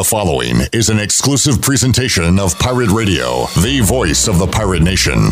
The following is an exclusive presentation of Pirate Radio, the voice of the pirate nation.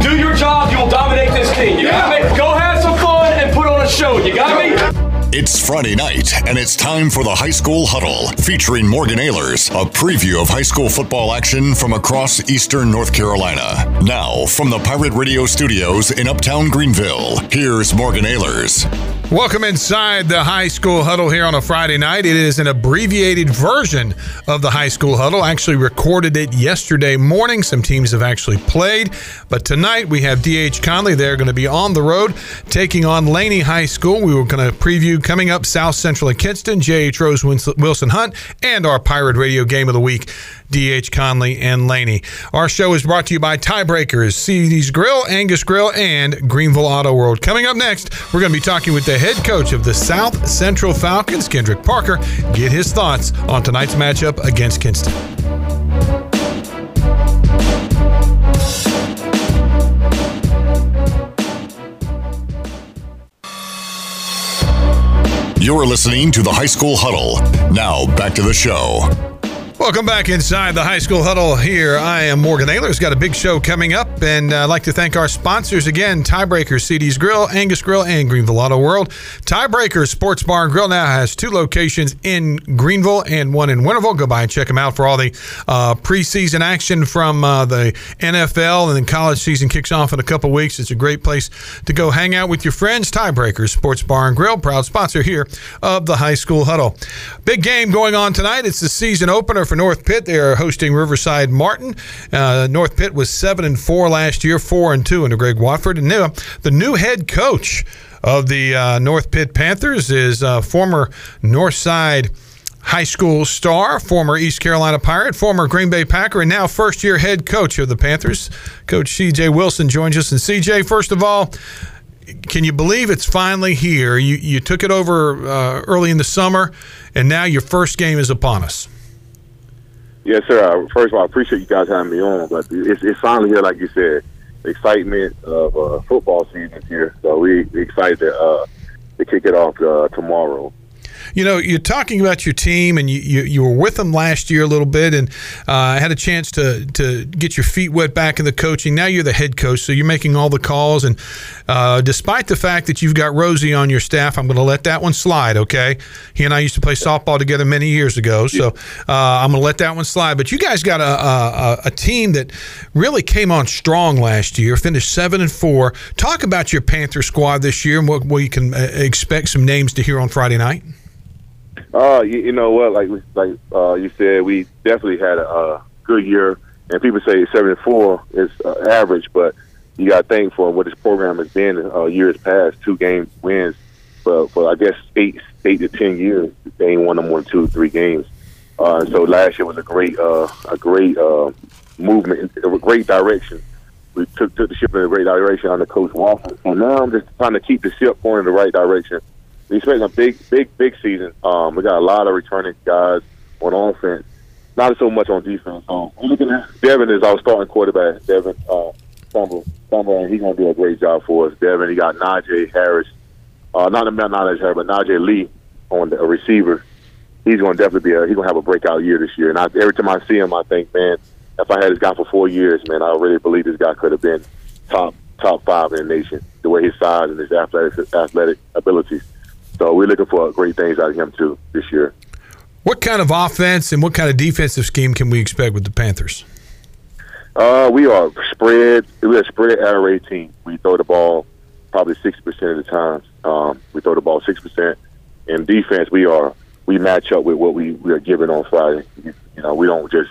Do your job, you'll dominate this team. You got me? Go have some fun and put on a show. You got me? It's Friday night, and it's time for the High School Huddle, featuring Morgan Ahlers, a preview of high school football action from across eastern North Carolina. Now, from the Pirate Radio studios in Uptown Greenville, here's Morgan Ahlers. Welcome inside the high school huddle here on a Friday night. It is an abbreviated version of the high school huddle. I actually recorded it yesterday morning. Some teams have actually played, but tonight we have DH Conley. They're going to be on the road taking on Laney High School. We were going to preview coming up South Central and Kinston, J.H. Rose Wilson Hunt, and our Pirate Radio game of the week. DH Conley and Laney. Our show is brought to you by Tiebreakers, CD's Grill, Angus Grill, and Greenville Auto World. Coming up next, we're going to be talking with the head coach of the South Central Falcons, Kendrick Parker, get his thoughts on tonight's matchup against Kinston. You're listening to the High School Huddle. Now, back to the show. Welcome back inside the high school huddle here. I am Morgan Ahlers. Got a big show coming up, and uh, I'd like to thank our sponsors again Tiebreaker, CD's Grill, Angus Grill, and Greenville Auto World. Tiebreaker Sports Bar and Grill now has two locations in Greenville and one in Winterville. Go by and check them out for all the uh, preseason action from uh, the NFL, and then college season kicks off in a couple weeks. It's a great place to go hang out with your friends. Tiebreaker Sports Bar and Grill, proud sponsor here of the high school huddle. Big game going on tonight. It's the season opener for North Pitt. They are hosting Riverside Martin. Uh, North Pitt was seven and four last year, four and two under Greg Watford. And now the new head coach of the uh, North Pitt Panthers is uh, former Northside high school star, former East Carolina Pirate, former Green Bay Packer, and now first year head coach of the Panthers. Coach CJ Wilson joins us. And CJ, first of all, can you believe it's finally here? You you took it over uh, early in the summer, and now your first game is upon us. Yes, sir. First of all, I appreciate you guys having me on, but it's, it's finally here, like you said. Excitement of uh, football season here, so we excited to, uh, to kick it off uh, tomorrow. You know, you're talking about your team, and you, you, you were with them last year a little bit, and uh, had a chance to to get your feet wet back in the coaching. Now you're the head coach, so you're making all the calls. And uh, despite the fact that you've got Rosie on your staff, I'm going to let that one slide. Okay, he and I used to play softball together many years ago, so uh, I'm going to let that one slide. But you guys got a, a, a team that really came on strong last year, finished seven and four. Talk about your Panther squad this year and what we can uh, expect some names to hear on Friday night. Uh, you, you know what? Like like uh, you said, we definitely had a, a good year. And people say seven and four is uh, average, but you got to think for what this program has been uh, years past, two games wins. But for I guess eight eight to ten years, they ain't won them than two three games. Uh, so last year was a great uh, a great uh, movement, a great direction. We took took the ship in a great direction under Coach Wofford. So now I'm just trying to keep the ship going in the right direction we expect a big, big, big season. Um, we got a lot of returning guys on offense, not so much on defense. We're looking at Devin is our starting quarterback. Devin uh, Stumble, and he's gonna do a great job for us. Devin, he got Najee Harris, uh, not not Najee Harris, but Najee Lee on the a receiver. He's gonna definitely be a, he's gonna have a breakout year this year. And I, every time I see him, I think, man, if I had this guy for four years, man, I really believe this guy could have been top top five in the nation. The way his size and his athletic athletic abilities. So we're looking for great things out of him too this year. What kind of offense and what kind of defensive scheme can we expect with the Panthers? Uh, we are spread. We're a spread air raid team. We throw the ball probably sixty percent of the time. Um, we throw the ball six percent. In defense, we are we match up with what we, we are given on Friday. You, you know, we don't just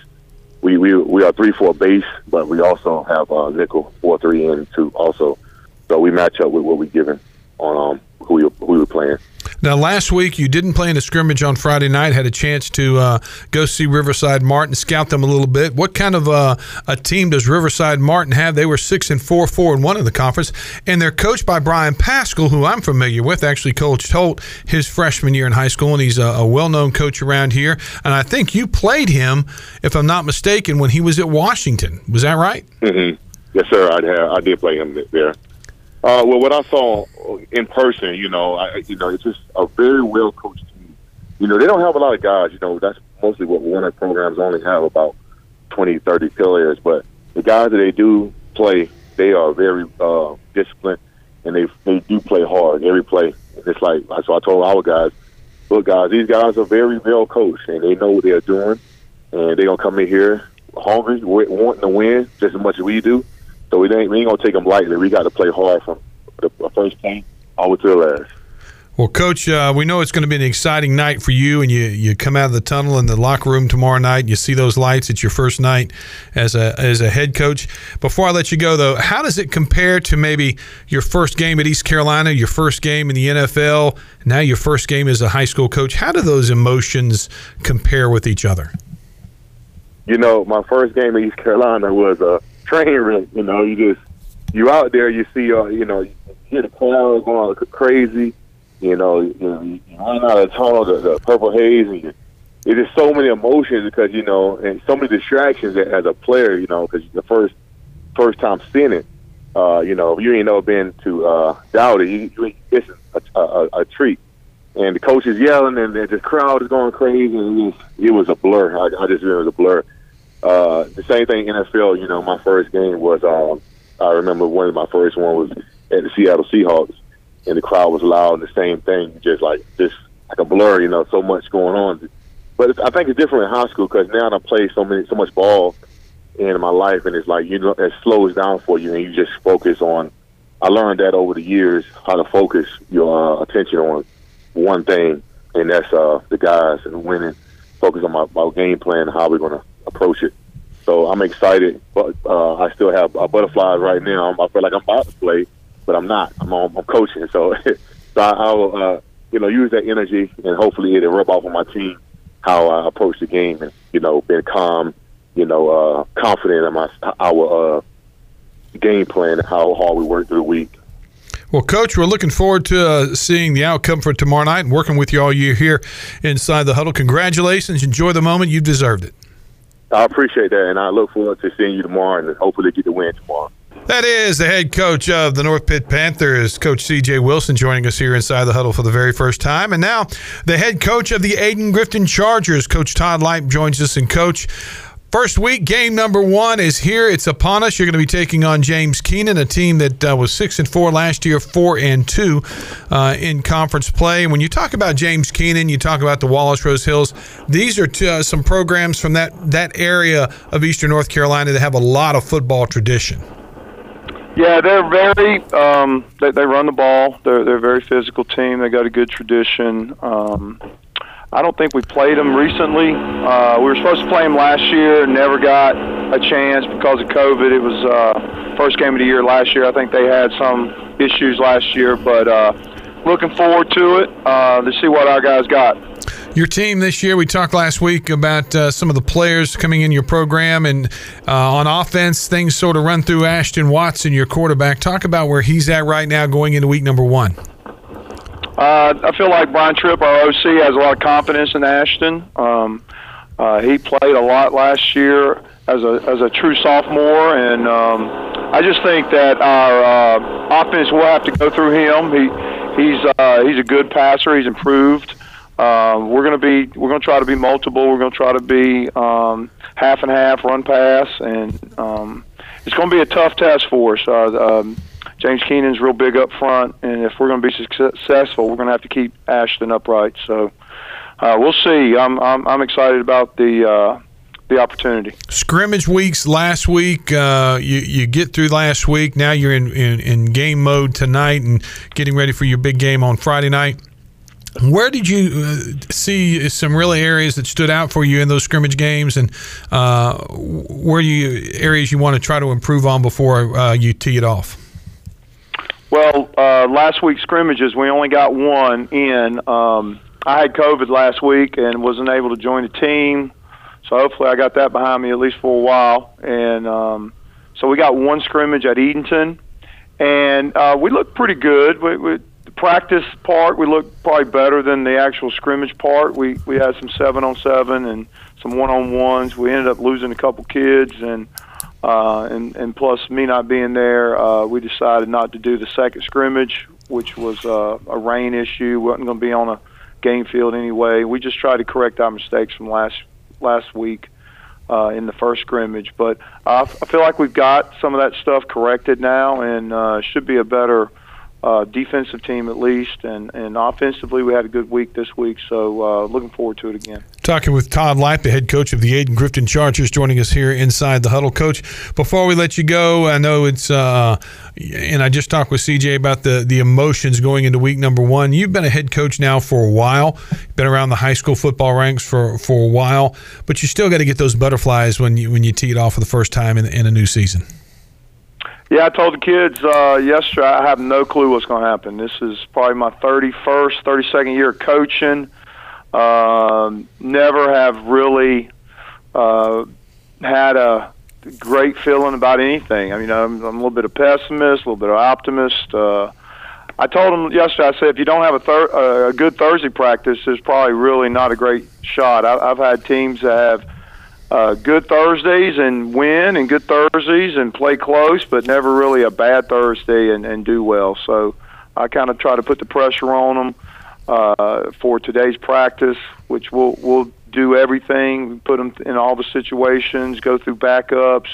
we, we we are three four base, but we also have uh, nickel four three and two also. So we match up with what we're given on um, who we who we were playing. Now, last week you didn't play in a scrimmage on Friday night. Had a chance to uh, go see Riverside Martin, scout them a little bit. What kind of uh, a team does Riverside Martin have? They were six and four, four and one in the conference, and they're coached by Brian Pascal, who I'm familiar with. Actually, coached Holt his freshman year in high school, and he's a, a well-known coach around here. And I think you played him, if I'm not mistaken, when he was at Washington. Was that right? Mm-hmm. Yes, sir. I have. I did play him there. Uh, well, what I saw in person, you know, I, you know, it's just a very well coached team. You know, they don't have a lot of guys. You know, that's mostly what winter programs only have about 20, 30 players. But the guys that they do play, they are very uh, disciplined and they they do play hard every play. It's like so I told our guys, look guys, these guys are very well coached and they know what they're doing, and they're gonna come in here hungry, wanting to win just as much as we do. So we ain't we ain't gonna take them lightly. We got to play hard from the first game all the way to the last. Well, Coach, uh, we know it's going to be an exciting night for you, and you, you come out of the tunnel in the locker room tomorrow night. And you see those lights. It's your first night as a as a head coach. Before I let you go, though, how does it compare to maybe your first game at East Carolina, your first game in the NFL, now your first game as a high school coach? How do those emotions compare with each other? You know, my first game at East Carolina was a train wreck. You know, you just you out there, you see, uh, you know, hear the crowd going crazy you know, you, run out of tunnel, the, the purple haze, and you, it's so many emotions because you know, and so many distractions as a player. You know, because the first first time seeing it, uh, you know, you ain't never been to uh, Dowdy, you, you it's a, a, a treat. And the coach is yelling, and the crowd is going crazy, and it was, it was a blur. I, I just it was a blur. Uh, the same thing NFL. You know, my first game was. Um, I remember one of my first one was at the Seattle Seahawks and the crowd was loud and the same thing, just like just like a blur, you know, so much going on. But I think it's different in high school because now I play so many, so much ball in my life, and it's like you know, it slows down for you, and you just focus on. I learned that over the years how to focus your uh, attention on one thing, and that's uh, the guys and winning. Focus on my, my game plan, how we're going to approach it. So I'm excited, but uh, I still have uh, butterflies right now. I feel like I'm about to play, but I'm not. I'm on, I'm coaching, so so I, I will uh, you know use that energy and hopefully it'll rub off on my team how I approach the game and you know being calm, you know uh, confident in my our uh, game plan and how hard we work through the week. Well, Coach, we're looking forward to uh, seeing the outcome for tomorrow night and working with you all year here inside the huddle. Congratulations. Enjoy the moment. You've deserved it. I appreciate that, and I look forward to seeing you tomorrow and hopefully get the win tomorrow. That is the head coach of the North Pitt Panthers, Coach CJ Wilson, joining us here inside the huddle for the very first time. And now the head coach of the Ayden Grifton Chargers, Coach Todd Light, joins us. And, Coach, First week, game number one is here. It's upon us. You're going to be taking on James Kenan, a team that uh, was six and four last year, four and two uh, in conference play. When you talk about James Kenan, you talk about the Wallace Rose Hills. These are uh, some programs from that that area of Eastern North Carolina that have a lot of football tradition. Yeah, they're very. Um, they, they run the ball. They're they're a very physical team. They got a good tradition. Um, I don't think we played them recently. Uh, we were supposed to play them last year never got a chance because of COVID. It was uh, first game of the year last year. I think they had some issues last year, but uh, looking forward to it uh, to see what our guys got. Your team this year, we talked last week about uh, some of the players coming in your program, and uh, on offense, things sort of run through Ashton Watson, your quarterback. Talk about where he's at right now going into week number one. Uh, I feel like Brian Tripp, our OC, has a lot of confidence in Ashton. Um, uh, he played a lot last year as a as a true sophomore, and um, I just think that our uh, offense will have to go through him. He he's uh, he's a good passer. He's improved. Um, we're going to be we're going to try to be multiple. We're going to try to be um, half and half run pass, and um, it's going to be a tough test for us. Uh, um, James Kenan's real big up front, and if we're going to be successful, we're going to have to keep Ashton upright. So uh, we'll see. I'm, I'm I'm excited about the. Uh, the opportunity. Scrimmage weeks last week. Uh, you you get through last week. Now you're in, in, in game mode tonight and getting ready for your big game on Friday night. Where did you uh, see some really areas that stood out for you in those scrimmage games, and uh, where you areas you want to try to improve on before uh, you tee it off? Well, uh, last week's scrimmages we only got one in. Um, I had COVID last week and wasn't able to join the team, so hopefully I got that behind me at least for a while. And um, so we got one scrimmage at Edenton, and uh, we looked pretty good. We, we, practice part, we looked probably better than the actual scrimmage part. We we had some seven on seven and some one on ones. We ended up losing a couple kids, and uh, and and plus me not being there, uh, we decided not to do the second scrimmage, which was uh, a rain issue. wasn't going to be on a game field anyway. We just tried to correct our mistakes from last last week uh, in the first scrimmage. But uh, I feel like we've got some of that stuff corrected now, and uh, should be a better uh, defensive team at least, and, and offensively we had a good week this week, so uh, looking forward to it again. Talking with Todd Light, the head coach of the Ayden Grifton Chargers, joining us here inside the huddle. Coach, before we let you go, I know it's, uh, and I just talked with CJ about the the emotions going into week number one. You've been a head coach now for a while, been around the high school football ranks for for a while, but you still got to get those butterflies when you when you tee it off for the first time in, in a new season. Yeah, I told the kids uh, yesterday I have no clue what's going to happen. This is probably my 31st, 32nd year coaching. Um, never have really uh, had a great feeling about anything. I mean, I'm, I'm a little bit of pessimist, a little bit of optimist. Uh, I told them yesterday. I said, if you don't have a, thir- a good Thursday practice, there's probably really not a great shot. I, I've had teams that have uh, good Thursdays and win, and good Thursdays and play close, but never really a bad Thursday and, and do well. So I kind of try to put the pressure on them uh, for today's practice, which we'll we'll do everything, put them in all the situations, go through backups,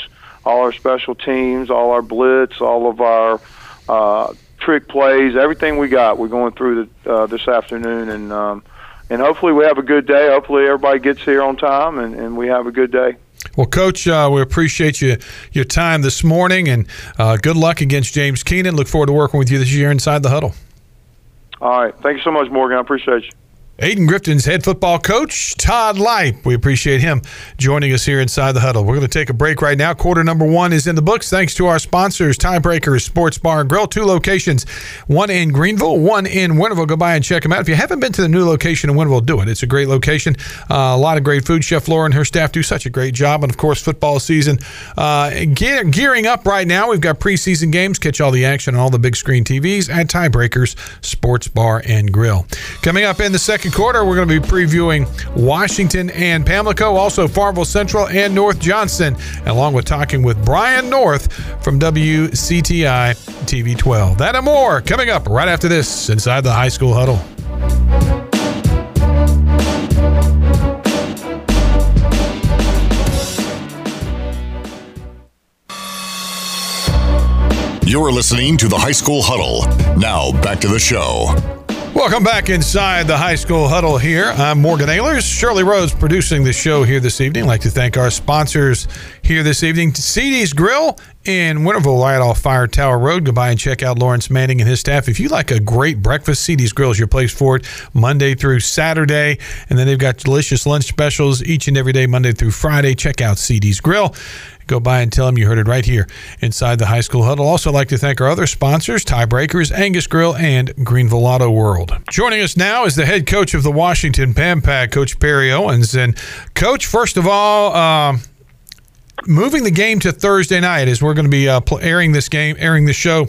all our special teams, all our blitz, all of our uh, trick plays, everything we got. We're going through the, uh, this afternoon, and um, and hopefully we have a good day. Hopefully everybody gets here on time, and, and we have a good day. Well, Coach, uh, we appreciate you your time this morning, and uh, good luck against James Kenan. Look forward to working with you this year inside the huddle. All right, thank you so much, Morgan. I appreciate you. Ayden Grifton's head football coach, Todd Lype. We appreciate him joining us here inside the huddle. We're going to take a break right now. Quarter number one is in the books thanks to our sponsors, Tiebreakers Sports Bar and Grill. Two locations, one in Greenville, one in Winterville. Go by and check them out. If you haven't been to the new location in Winterville, do it. It's a great location. Uh, a lot of great food. Chef Laura and her staff do such a great job. And of course, football season uh, ge- gearing up right now. We've got preseason games. Catch all the action on all the big screen TVs at Tiebreakers Sports Bar and Grill. Coming up in the second second quarter, we're going to be previewing Washington and Pamlico, also Farmville Central and North Johnston, along with talking with Brian North from WCTI TV 12. That and more coming up right after this inside the high school huddle. You're listening to the High School Huddle. Now, back to the show. Welcome back inside the high school huddle here. I'm Morgan Ahlers. Shirley Rose producing the show here this evening. I'd like to thank our sponsors here this evening CD's Grill in Winterville, right off Fire Tower Road. Go by and check out Lawrence Manning and his staff. If you like a great breakfast, CD's Grill is your place for it Monday through Saturday. And then they've got delicious lunch specials each and every day, Monday through Friday. Check out CD's Grill go by and tell them you heard it right here inside the high school huddle. Also, like to thank our other sponsors, Tiebreakers, Angus Grill, and Greenville Auto World. Joining us now is the head coach of the Washington Pack, Coach Perry Owens. And, Coach, first of all, uh, moving the game to Thursday night as we're going to be uh, airing this game, airing this show.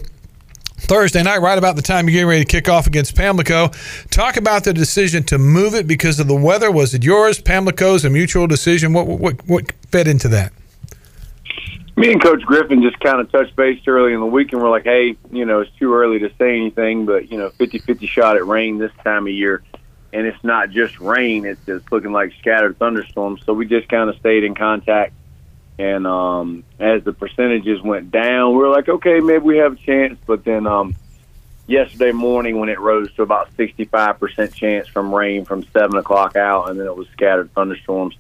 Thursday night, right about the time you're getting ready to kick off against Pamlico. Talk about the decision to move it because of the weather. Was it yours, Pamlico's, a mutual decision? What what what fed into that? me and Coach Griffin just kind of touched base early in the week, and we're like, hey, you know, it's too early to say anything, but you know, 50-50 shot at rain this time of year, and it's not just rain; it's it's looking like scattered thunderstorms. So we just kind of stayed in contact, and um, as the percentages went down, we were like, okay, maybe we have a chance. But then um, yesterday morning, when it rose to about sixty-five percent chance from rain from seven o'clock out, and then it was scattered thunderstorms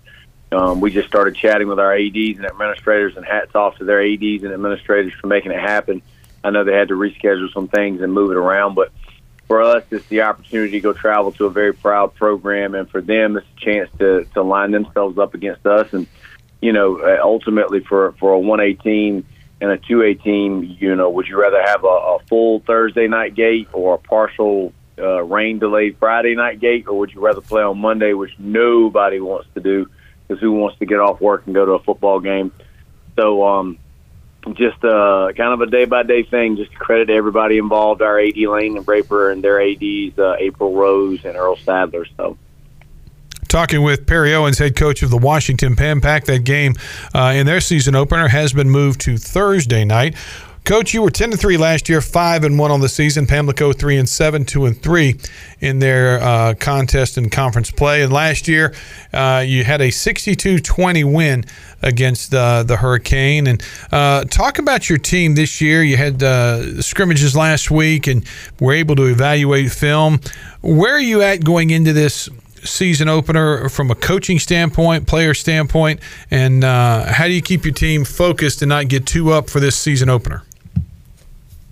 um, we just started chatting with our ADs and administrators, and hats off to their ADs and administrators for making it happen. I know they had to reschedule some things and move it around, but for us, it's the opportunity to go travel to a very proud program, and for them, it's a chance to to line themselves up against us. And you know, uh, ultimately, for for a one team and a two A team, you know, would you rather have a, a full Thursday night gate or a partial uh, rain delayed Friday night gate, or would you rather play on Monday, which nobody wants to do? because who wants to get off work and go to a football game? So, um, just uh, kind of a day by day thing. Just to credit everybody involved, our AD Lane and Braper and their ADs, uh, April Rose and Earl Sadler. So. Talking with Perry Owens, head coach of the Washington Pan Pack, that game uh, in their season opener has been moved to Thursday night. Coach, you were ten to three last year, five and one on the season. Pamlico three and seven, two and three in their uh, contest and conference play. And last year, uh, you had a 62-20 win against uh, the Hurricane. And uh, talk about your team this year. You had uh, scrimmages last week and were able to evaluate film. Where are you at going into this? Season opener from a coaching standpoint, player standpoint, and uh, how do you keep your team focused and not get too up for this season opener?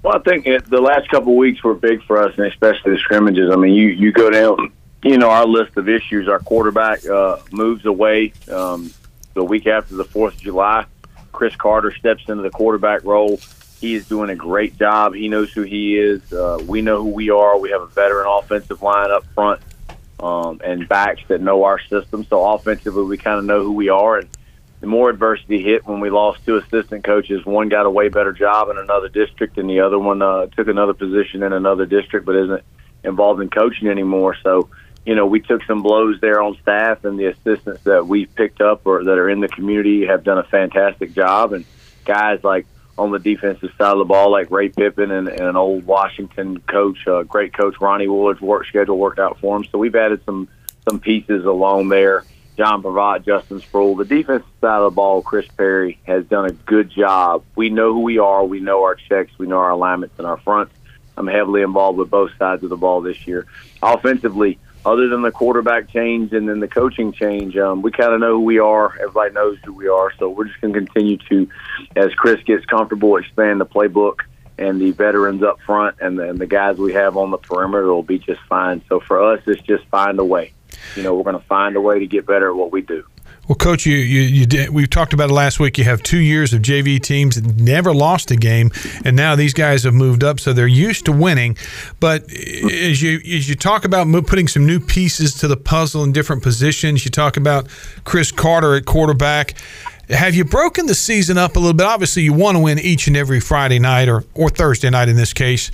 Well, I think the last couple of weeks were big for us, and especially the scrimmages. I mean, you you go down, you know, our list of issues. Our quarterback uh, moves away um, the week after the Fourth of July. Chris Carter steps into the quarterback role. He is doing a great job. He knows who he is. Uh, we know who we are. We have a veteran offensive line up front um, and backs that know our system. So offensively, we kind of know who we are. And the more adversity hit when we lost two assistant coaches, one got a way better job in another district, and the other one uh, took another position in another district, but isn't involved in coaching anymore. So, you know, we took some blows there on staff, and the assistants that we picked up or that are in the community have done a fantastic job. And guys like on the defensive side of the ball, like Ray Pippin and, and an old Washington coach, uh, great coach Ronnie Woolard's work schedule worked out for him. So we've added some some pieces along there. John Pravat, Justin Sproul. The defensive side of the ball, Chris Perry has done a good job. We know who we are. We know our checks. We know our alignments and our fronts. I'm heavily involved with both sides of the ball this year. Offensively, other than the quarterback change and then the coaching change, um, we kind of know who we are. Everybody knows who we are. So we're just going to continue to, as Chris gets comfortable, expand the playbook and the veterans up front and the, and the guys we have on the perimeter will be just fine. So for us, it's just find a way. You know, we're going to find a way to get better at what we do. Well, coach, you, you you did. We talked about it last week. You have two years of JV teams that never lost a game, and now these guys have moved up, so they're used to winning. But as you as you talk about putting some new pieces to the puzzle in different positions, you talk about Chris Carter at quarterback. Have you broken the season up a little bit? Obviously, you want to win each and every Friday night or, or Thursday night in this case.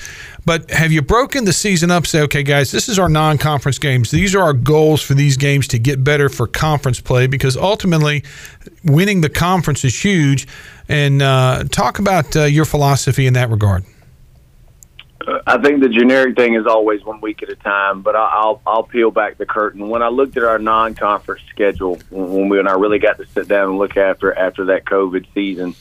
But have you broken the season up? Say, okay, guys, this is our non conference games. These are our goals for these games to get better for conference play because ultimately winning the conference is huge. And uh, talk about uh, your philosophy in that regard. I think the generic thing is always one week at a time, but I'll I'll peel back the curtain. When I looked at our non-conference schedule, when we and I really got to sit down and look after after that COVID season,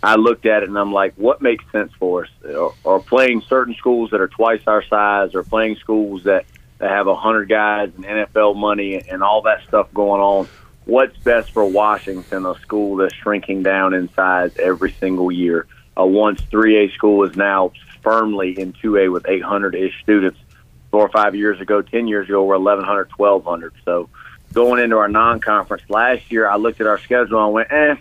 I looked at it and I'm like, what makes sense for us? Or, or playing certain schools that are twice our size, or playing schools that that have a hundred guys and NFL money and all that stuff going on. What's best for Washington, a school that's shrinking down in size every single year? A once 3A school is now firmly in 2A with 800 ish students. Four or five years ago, 10 years ago, we're 1,100, 1,200. So going into our non conference last year, I looked at our schedule and went, eh,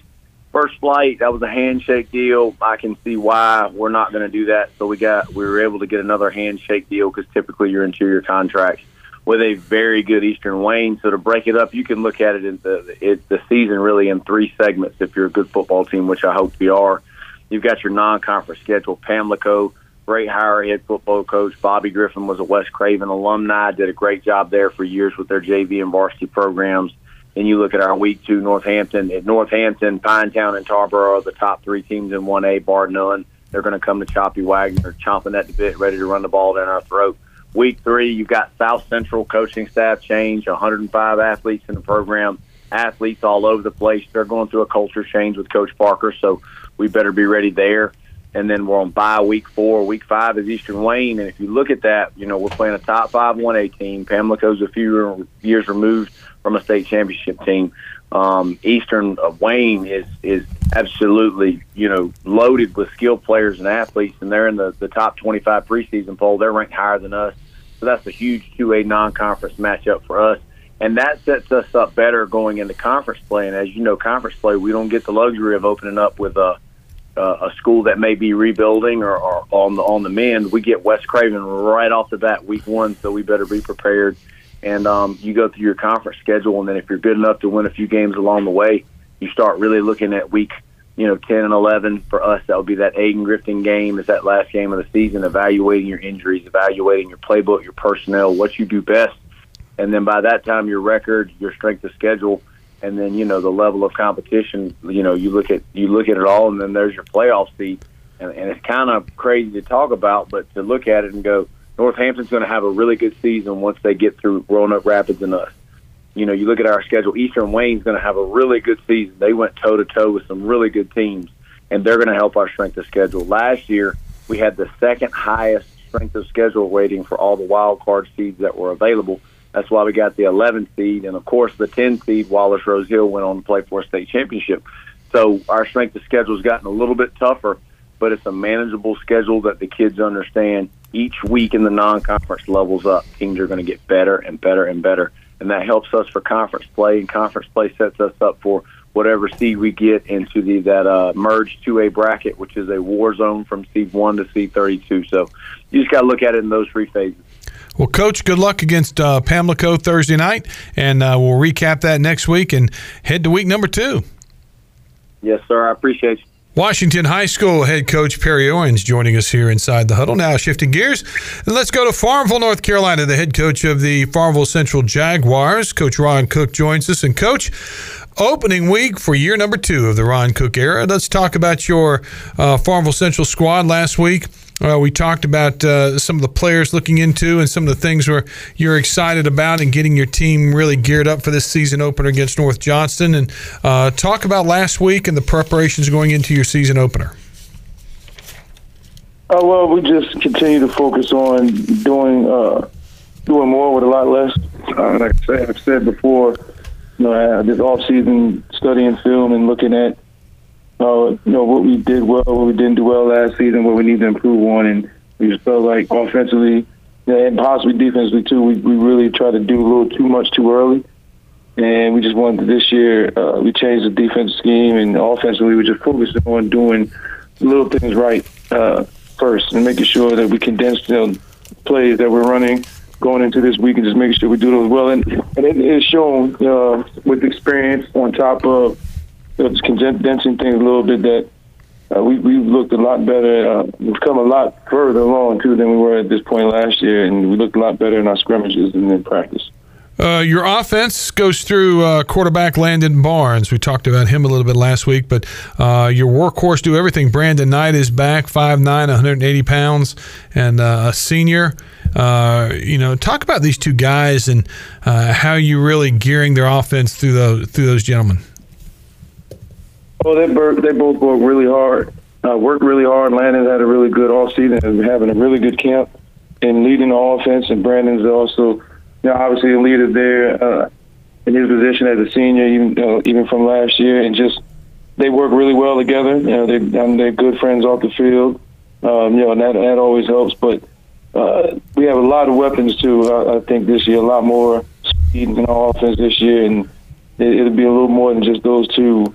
first flight, that was a handshake deal. I can see why we're not going to do that. So we got, we were able to get another handshake deal because typically you're into your contracts with a very good Eastern Wayne. So to break it up, you can look at it in the, it, the season really in three segments if you're a good football team, which I hope we are. You've got your non-conference schedule, Pamlico, great hire head football coach. Bobby Griffin was a West Craven alumni, did a great job there for years with their JV and varsity programs. And you look at our week two, Northampton. At Northampton, Pinetown, and Tarboro are the top three teams in 1A, bar none. They're going to come to Choppy Wagner, chomping at the bit, ready to run the ball down our throat. Week three, you've got South Central coaching staff change, 105 athletes in the program, athletes all over the place. They're going through a culture change with Coach Parker, so we better be ready there and then we're on bye week four. Week five is Eastern Wayne, and if you look at that, you know we're playing a top five one A team. Pamlico's a few years removed from a state championship team. Um, Eastern Wayne is is absolutely you know loaded with skilled players and athletes, and they're in the the top 25 preseason poll. They're ranked higher than us, so that's a huge 2A non-conference matchup for us. And that sets us up better going into conference play. And as you know, conference play, we don't get the luxury of opening up with a uh, a school that may be rebuilding or, or on the on the mend, we get West Craven right off the bat week one, so we better be prepared. And um, you go through your conference schedule, and then if you're good enough to win a few games along the way, you start really looking at week, you know, 10 and 11. For us, that would be that Ayden Grifton game. Is that last game of the season? Evaluating your injuries, evaluating your playbook, your personnel, what you do best, and then by that time, your record, your strength of schedule and then you know the level of competition. You know, you look at you look at it all, and then there's your playoff seat. and, and it's kind of crazy to talk about, but to look at it and go, Northampton's going to have a really good season once they get through Roanoke Rapids and us. You know, you look at our schedule. Eastern Wayne's going to have a really good season. They went toe to toe with some really good teams, and they're going to help our strength of schedule. Last year, we had the second highest strength of schedule rating for all the wild card seeds that were available. That's why we got the 11 seed, and of course the 10 seed. Wallace Rose Hill went on to play for a state championship. So our strength of schedule has gotten a little bit tougher, but it's a manageable schedule that the kids understand. Each week in the non-conference levels up, teams are going to get better and better and better, and that helps us for conference play. And conference play sets us up for whatever seed we get into the that uh, merged 2A bracket, which is a war zone from seed one to seed 32. So you just got to look at it in those three phases. Well, Coach, good luck against uh, Pamlico Thursday night, and uh, we'll recap that next week and head to week number two. Yes, sir. I appreciate you. Washington High School head coach Perry Owens joining us here inside the huddle. Now shifting gears, and let's go to Farmville, North Carolina. The head coach of the Farmville Central Jaguars, Coach Ron Cook, joins us. And Coach, opening week for year number two of the Ron Cook era. Let's talk about your uh, Farmville Central squad last week. Uh, we talked about uh, some of the players looking into and some of the things where you're excited about and getting your team really geared up for this season opener against North Johnston. And uh, talk about last week and the preparations going into your season opener. Uh, well, we just continue to focus on doing uh, doing more with a lot less. Uh, like I said, I've said before, you know, this off season studying film and looking at uh, you know what we did well, what we didn't do well last season, what we need to improve on, and we just felt like offensively and possibly defensively too, we, we really tried to do a little too much too early, and we just wanted this year uh, we changed the defense scheme and offensively we just focused on doing little things right uh, first and making sure that we condensed know, plays that we're running going into this week and just making sure we do those well. And, and it is shown uh, with experience on top of just condensing things a little bit that uh, we we looked a lot better. Uh, we've come a lot further along too than we were at this point last year, and we looked a lot better in our scrimmages and in practice. Uh, your offense goes through uh, quarterback Landon Barnes. We talked about him a little bit last week, but uh, your workhorse do everything. Brandon Knight is back, 5'9", 180 pounds, and uh, a senior. You know, talk about these two guys and how you really gearing their offense through through those gentlemen. Well, they they both worked really hard. Uh, worked really hard. Landon had a really good off season and having a really good camp and leading the offense. And Brandon's also, you know, obviously a leader there uh, in his position as a senior, even uh, even from last year. And just they work really well together. You know, they and they're good friends off the field. Um, you know, and that that always helps. But uh, we have a lot of weapons too. I, I think this year, a lot more speed in our offense this year, and it, it'll be a little more than just those two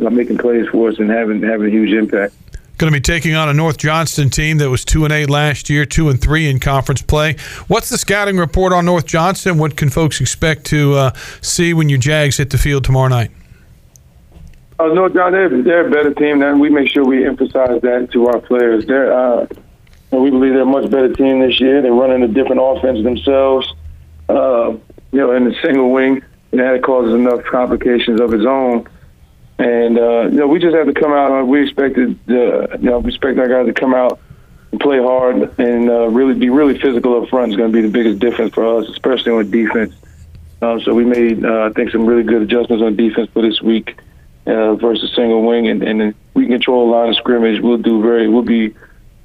uh, making plays for us and having having a huge impact. Going to be taking on a North Johnston team that was two and eight last year, two and three in conference play. What's the scouting report on North Johnston? What can folks expect to uh, see when your Jags hit the field tomorrow night? Uh, North John, they're, they're a better team, and we make sure we emphasize that to our players. They're, uh, we believe they're a much better team this year. They're running a different offense themselves. Uh, you know, in the single wing, and that causes enough complications of its own. And uh, you know, we just have to come out. We expected, uh, you know, we expect our guys to come out and play hard and uh, really be really physical up front. Is going to be the biggest difference for us, especially on defense. Uh, so we made, uh, I think, some really good adjustments on defense for this week uh, versus single wing, and, and we control a line of scrimmage. We'll do very, we'll be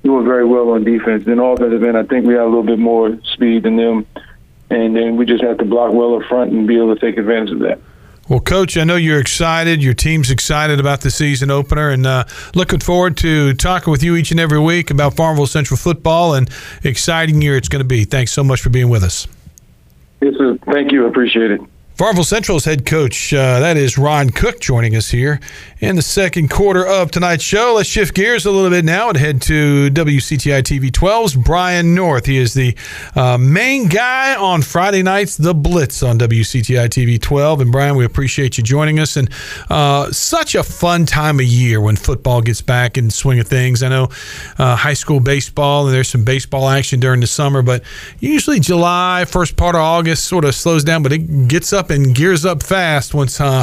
doing very well on defense. Then offensive end, I think we have a little bit more speed than them, and then we just have to block well up front and be able to take advantage of that. Well, Coach, I know you're excited. Your team's excited about the season opener, and uh, looking forward to talking with you each and every week about Farmville Central football and exciting year it's going to be. Thanks so much for being with us. Yes, sir. Thank you. Appreciate it. Farmville Central's head coach, uh, that is Ron Cook, joining us here in the second quarter of tonight's show. Let's shift gears a little bit now and head to WCTI TV 12's Brian North. He is the uh, main guy on Friday nights, The Blitz on WCTI TV 12. And Brian, we appreciate you joining us. And uh, such a fun time of year when football gets back in the swing of things. I know uh, high school baseball, and there's some baseball action during the summer, but usually July, first part of August sort of slows down, but it gets up and gears up fast once uh, high school football season gets here. Uh, no, John, they're, they're a better team than we make sure we emphasize that to our players. They're, uh, you know, we believe they're a much better team than we make sure we emphasize that to our players. They're, uh, you know, we just have to come out. We expected, uh, you know, we expect our guys to come out and play hard and uh, really be really physical up front. Is going to be the biggest difference for us, especially on defense. Uh, so we made, uh, I think, some really good adjustments on defense. And then we control a line of scrimmage. We'll do very, we'll be, we will very well on defense. Then offensive end, I think we have a little bit more speed than them, and then we just have to block well up front and be able to take advantage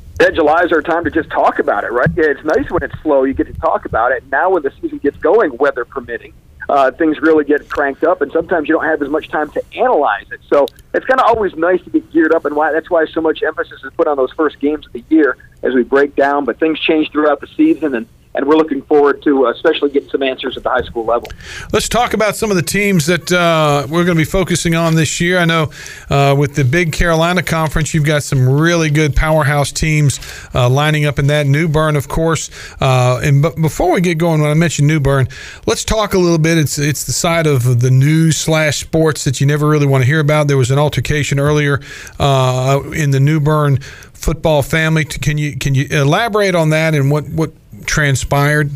of that. that July is our time to just talk about it, right? Yeah, it's nice when it's slow, you get to talk about it. Now, when the season gets going, weather permitting, uh, things really get cranked up, and sometimes you don't have as much time to analyze it. So it's kind of always nice to get geared up, and why that's why so much emphasis is put on those first games of the year as we break down. But things change throughout the season, and and we're looking forward to uh, especially getting some answers at the high school level. Let's talk about some of the teams that uh, we're going to be focusing on this year. I know uh, with the Big Carolina Conference, you've got some really good powerhouse teams uh, lining up in that. New Bern, of course. Uh, and but before we get going, when I mentioned New Bern, let's talk a little bit. It's it's the side of the news slash sports that you never really want to hear about. There was an altercation earlier uh, in the New Bern football family. Can you can you elaborate on that and what what transpired?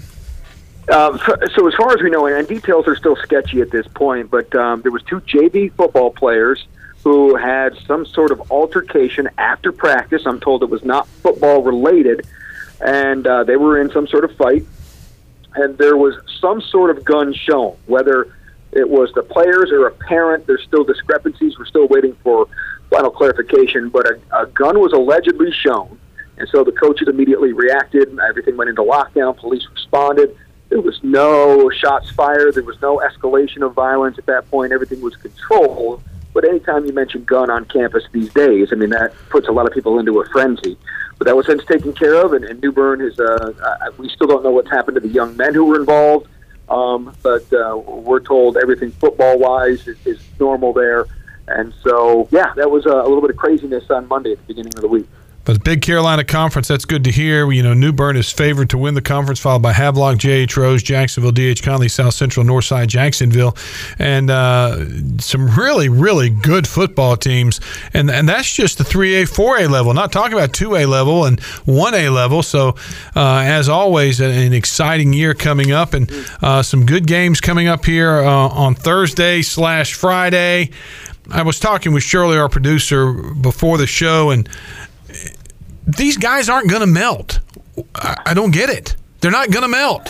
Um, so, so, as far as we know, and details are still sketchy at this point, but um, there was two JV football players who had some sort of altercation after practice. I'm told it was not football related, and uh, they were in some sort of fight, and there was some sort of gun shown. Whether it was the players or a parent, there's still discrepancies. We're still waiting for final clarification, but a, a gun was allegedly shown and so the coaches immediately reacted. Everything went into lockdown. Police responded. There was no shots fired. There was no escalation of violence at that point. Everything was controlled. But anytime you mention gun on campus these days, I mean, that puts a lot of people into a frenzy. But that was since taken care of, and, and New Bern is, uh, uh, we still don't know what's happened to the young men who were involved. Um, but uh, we're told everything football wise is, is normal there. And so, yeah, that was a, a little bit of craziness on Monday at the beginning of the week. But Big Carolina Conference, that's good to hear. You know, New Bern is favored to win the conference, followed by Havelock, J.H. Rose, Jacksonville, D.H. Conley, South Central, Northside, Jacksonville, and uh, some really, really good football teams. And and that's just the 3A, 4A level, not talking about 2A level and 1A level. So, uh, as always, an exciting year coming up and uh, some good games coming up here uh, on Thursday slash Friday. I was talking with Shirley, our producer, before the show, and these guys aren't going to melt. I, don't get it. They're not going to melt.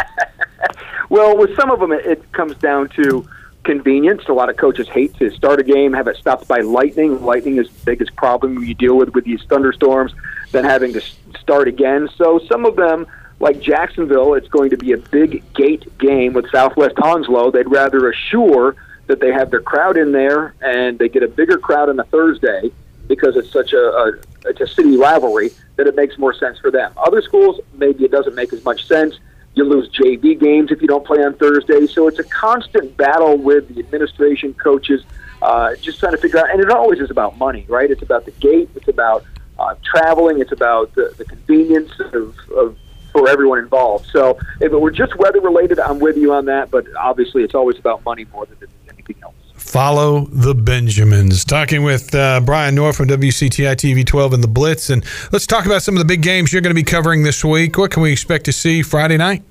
well, with some of them, it, comes down to convenience. A lot of coaches hate to start a game, have it stopped by lightning. Lightning is the biggest problem you deal with with these thunderstorms than having to start again. So some of them, like Jacksonville, it's going to be a big gate game with Southwest Onslow. They'd rather assure that they have their crowd in there and they get a bigger crowd on a Thursday because it's such a, a it's a city rivalry that it makes more sense for them. Other schools maybe it doesn't make as much sense. You lose JV games if you don't play on Thursday, so it's a constant battle with the administration, coaches, uh, just trying to figure out. And it always is about money, right? It's about the gate. It's about uh, traveling. It's about the, the convenience of, of for everyone involved. So if it were just weather related, I'm with you on that. But obviously, it's always about money more than else. Follow the Benjamins. Talking with uh, Brian North from WCTI TV 12 and the Blitz. And let's talk about some of the big games you're going to be covering this week. What can we expect to see Friday night?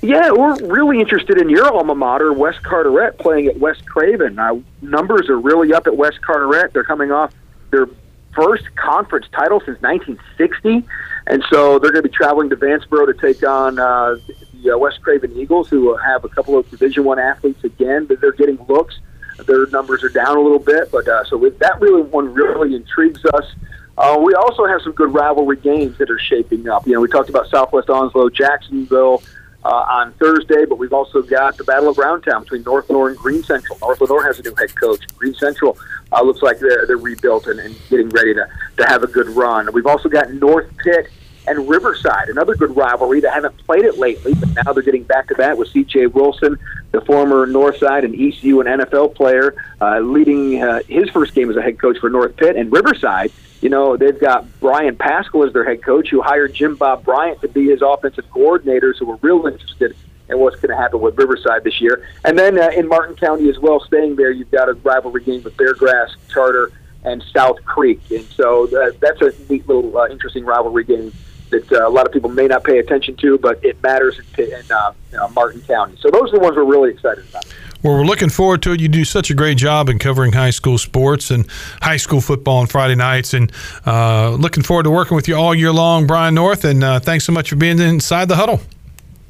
Yeah, we're really interested in your alma mater, West Carteret, playing at West Craven. Numbers are really up at West Carteret. They're coming off their first conference title since 1960, and so they're going to be traveling to Vanceboro to take on uh, the uh, West Craven Eagles, who have a couple of Division One athletes again. But they're getting looks their numbers are down a little bit, but uh, so with, that really one really intrigues us. Uh, we also have some good rivalry games that are shaping up. You know, we talked about Southwest Onslow, Jacksonville uh, on Thursday, but we've also got the Battle of Browntown between North Lenoir and Greene Central. North Lenoir has a new head coach. Greene Central uh, looks like they're, they're rebuilt and, and getting ready to, to have a good run. We've also got North Pitt and Riverside, another good rivalry. They haven't played it lately, but now they're getting back to that with C.J. Wilson, the former Northside and ECU and NFL player, uh, leading uh, his first game as a head coach for North Pitt and Riverside. You know, they've got Brian Pascal as their head coach, who hired Jim Bob Bryant to be his offensive coordinator, so we're real interested in what's going to happen with Riverside this year. And then uh, in Martin County as well, staying there, you've got a rivalry game with Beargrass Charter and South Creek, and so that, uh, that's a neat little uh, interesting rivalry game that uh, a lot of people may not pay attention to, but it matters in, in uh, you know, Martin County. So those are the ones we're really excited about. Well, we're looking forward to it. You do such a great job in covering high school sports and high school football on Friday nights, and uh, looking forward to working with you all year long, Brian North. And uh, thanks so much for being inside the huddle.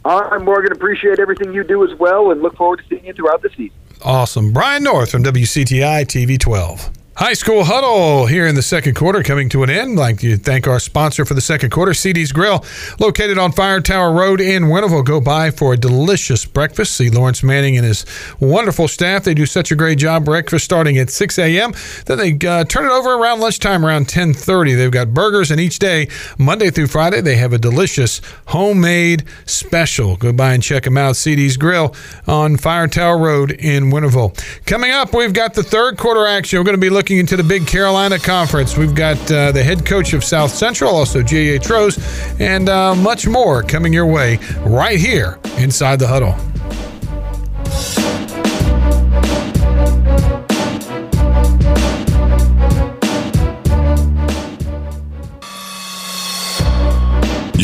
All right, Morgan. Appreciate everything you do as well, and look forward to seeing you throughout the season. Awesome, Brian North from WCTI TV 12. High School Huddle here in the second quarter coming to an end. Like to thank our sponsor for the second quarter, CD's Grill, located on Fire Tower Road in Winterville. Go by for a delicious breakfast. See Lawrence Manning and his wonderful staff. They do such a great job. Breakfast starting at 6 a.m. Then they uh, turn it over around lunchtime, around 10:30. They've got burgers, and each day, Monday through Friday, they have a delicious homemade special. Go by and check them out. CD's Grill on Fire Tower Road in Winterville. Coming up, we've got the third quarter action. We're going to be looking into the Big Carolina Conference. We've got uh, the head coach of South Central, also J.H. Rose, and uh, much more coming your way right here inside the huddle.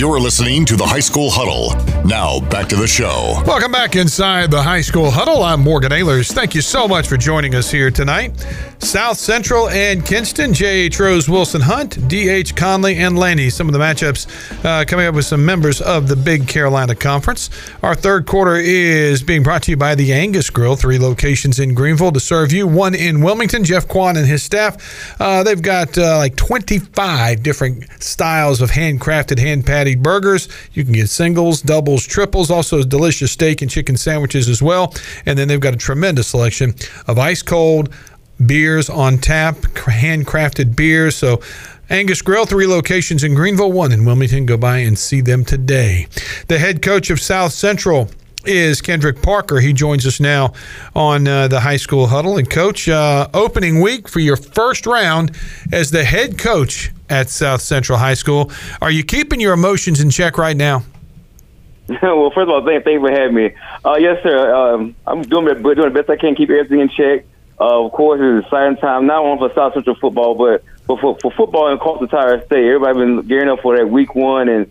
You're listening to the High School Huddle. Now, back to the show. Welcome back inside the High School Huddle. I'm Morgan Ayers. Thank you so much for joining us here tonight. South Central and Kinston, J.H. Rose, Wilson Hunt, D.H. Conley, and Laney. Some of the matchups uh, coming up with some members of the Big Carolina Conference. Our third quarter is being brought to you by the Angus Grill, three locations in Greenville to serve you, one in Wilmington. Jeff Quan and his staff, uh, they've got uh, like 25 different styles of handcrafted, hand patty burgers. You can get singles, doubles, triples, also delicious steak and chicken sandwiches as well. And then they've got a tremendous selection of ice cold beers on tap, handcrafted beers. So Angus Grill, three locations in Greenville, one in Wilmington. Go by and see them today. The head coach of South Central is Kendrick Parker. He joins us now on uh, the high school huddle. And, coach, uh, opening week for your first round as the head coach at South Central High School. Are you keeping your emotions in check right now? well, first of all, thank, thank you for having me. Uh, yes, sir. Um, I'm doing, doing the best I can, keep everything in check. Uh, of course, it's exciting time, not only for South Central football, but, but for, for football across the entire state. Everybody's been gearing up for that week one and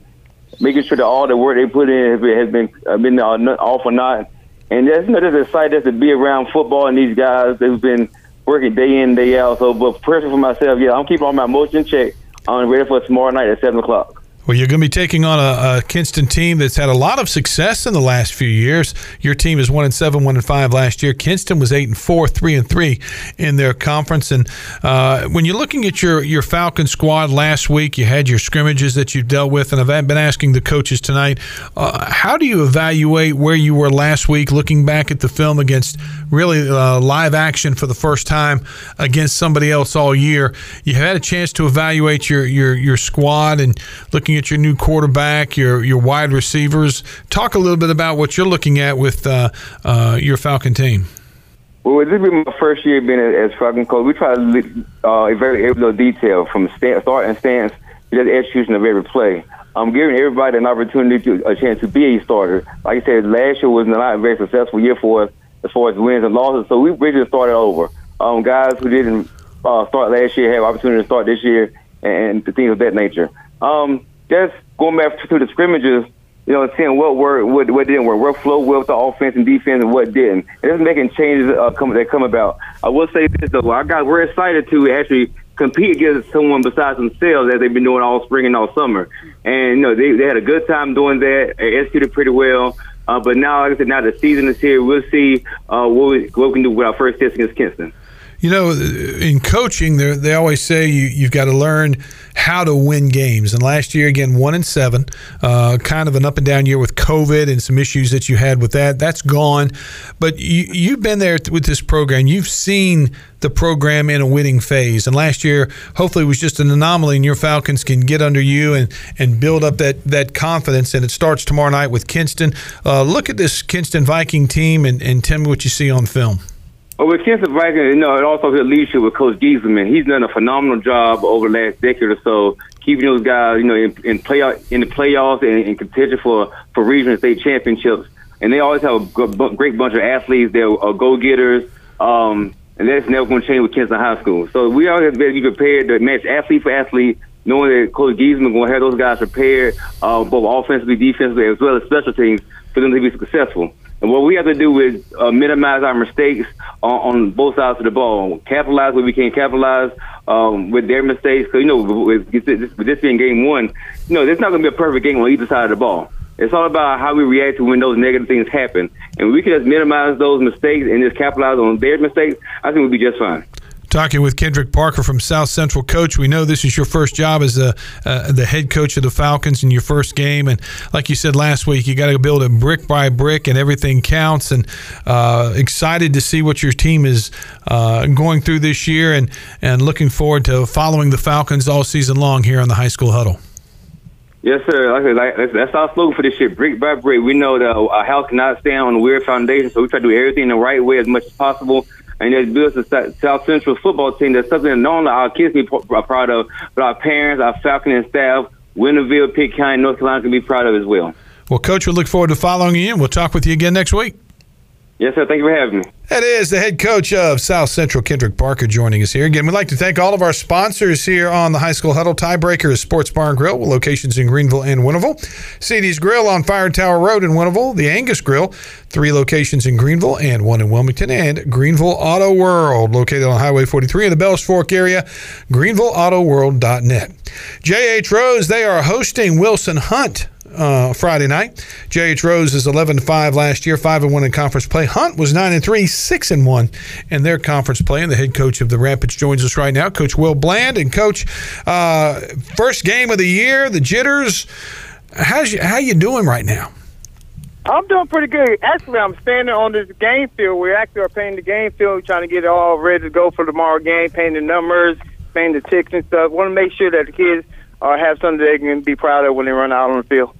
making sure that all the work they put in has been, has been, uh, been uh, all for naught. And that's, you know, just excited to be around football and these guys. They've been working day in, day out. So, but personally for myself, yeah, I'm keeping all my emotion check. I'm ready for tomorrow night at 7 o'clock. Well, you're going to be taking on a, a, Kinston team that's had a lot of success in the last few years. Your team is one and seven, one and five last year. Kinston was eight and four, three and three in their conference. And uh, when you're looking at your your Falcon squad last week, you had your scrimmages that you've dealt with, and I've been asking the coaches tonight, uh, how do you evaluate where you were last week, looking back at the film against really uh, live action for the first time against somebody else all year? You had a chance to evaluate your your your squad and looking at your new quarterback, your your wide receivers. Talk a little bit about what you're looking at with uh, uh, your Falcon team. Well, this will be my first year being as Falcon coach. We try to uh, very every little detail from start, start and stance to the execution of every play. I'm giving everybody an opportunity to a chance to be a starter. Like I said, last year was not a very successful year for us as far as wins and losses, so we basically started over. Um, guys who didn't uh, start last year have opportunity to start this year and, and things of that nature. Um, just going back to the scrimmages, you know, seeing what worked, what, what didn't work, what flowed well with the offense and defense, and what didn't. And just making changes uh, come, that come about. I will say this though, I got we're excited to actually compete against someone besides themselves as they've been doing all spring and all summer. And you know, they they had a good time doing that. They executed pretty well. Uh, but now, like I said, now the season is here. We'll see uh, what, we, what we can do with our first test against Kinston. You know, in coaching, they always say you, you've got to learn how to win games. And last year, again, one and seven, uh, kind of an up and down year with COVID and some issues that you had with that. That's gone. But you, you've been there with this program. You've seen the program in a winning phase. And last year, hopefully, was just an anomaly, and your Falcons can get under you and, and build up that, that confidence. And it starts tomorrow night with Kinston. Uh, look at this Kinston Viking team and, and tell me what you see on film. Well, with Kinston Viking, you know, it also his leadership with Coach Gieselman. He's done a phenomenal job over the last decade or so, keeping those guys, you know, in, in play in the playoffs and in contention for for regional state championships. And they always have a great bunch of athletes. They're uh, go getters. Um, and that's never going to change with Kinston High School. So we always to be prepared to match athlete for athlete, knowing that Coach Gieselman going to have those guys prepared, uh, both offensively, defensively, as well as special teams, for them to be successful. And what we have to do is uh, minimize our mistakes on, on, both sides of the ball. Capitalize where we can capitalize um, with their mistakes. Because, you know, with this, with this being game one, you know, there's not going to be a perfect game on either side of the ball. It's all about how we react to when those negative things happen. And we can just minimize those mistakes and just capitalize on their mistakes, I think we'll be just fine. Talking with Kendrick Parker from South Central Coach. We know this is your first job as the uh, the head coach of the Falcons in your first game, and like you said last week, you got to build it brick by brick, and everything counts. And uh, excited to see what your team is uh, going through this year, and and looking forward to following the Falcons all season long here on the High School Huddle. Yes, sir. Like, like, that's our slogan for this shit, brick by brick. We know that a house cannot stand on a weird foundation, so we try to do everything the right way as much as possible and it builds a South Central football team that's something that not only our kids be proud of, but our parents, our faculty and staff, Winterville, Pitt County, North Carolina can be proud of as well. Well, Coach, we look forward to following you, and we'll talk with you again next week. Yes, sir. Thank you for having me. That is the head coach of South Central, Kendrick Parker, joining us here. Again, we'd like to thank all of our sponsors here on the High School Huddle. Tiebreaker is Sports Bar and Grill, with locations in Greenville and Winterville. CD's Grill on Fire Tower Road in Winterville. The Angus Grill, three locations in Greenville and one in Wilmington. And Greenville Auto World, located on Highway 43 in the Bells Fork area. GreenvilleAutoWorld.net. J.H. Rose, they are hosting Wilson Hunt uh, Friday night. J.H. Rose is 11 5 last year, 5 and 1 in conference play. Hunt was 9 and 3, 6 and 1 in their conference play. And the head coach of the Rapids joins us right now, Coach Will Bland. And, Coach, uh, first game of the year, the jitters. How's you, how you doing right now? I'm doing pretty good. Actually, I'm standing on this game field. We actually are painting the game field, trying to get it all ready to go for tomorrow game, painting the numbers, painting the ticks and stuff. Want to make sure that the kids – or have something they can be proud of when they run out on the field.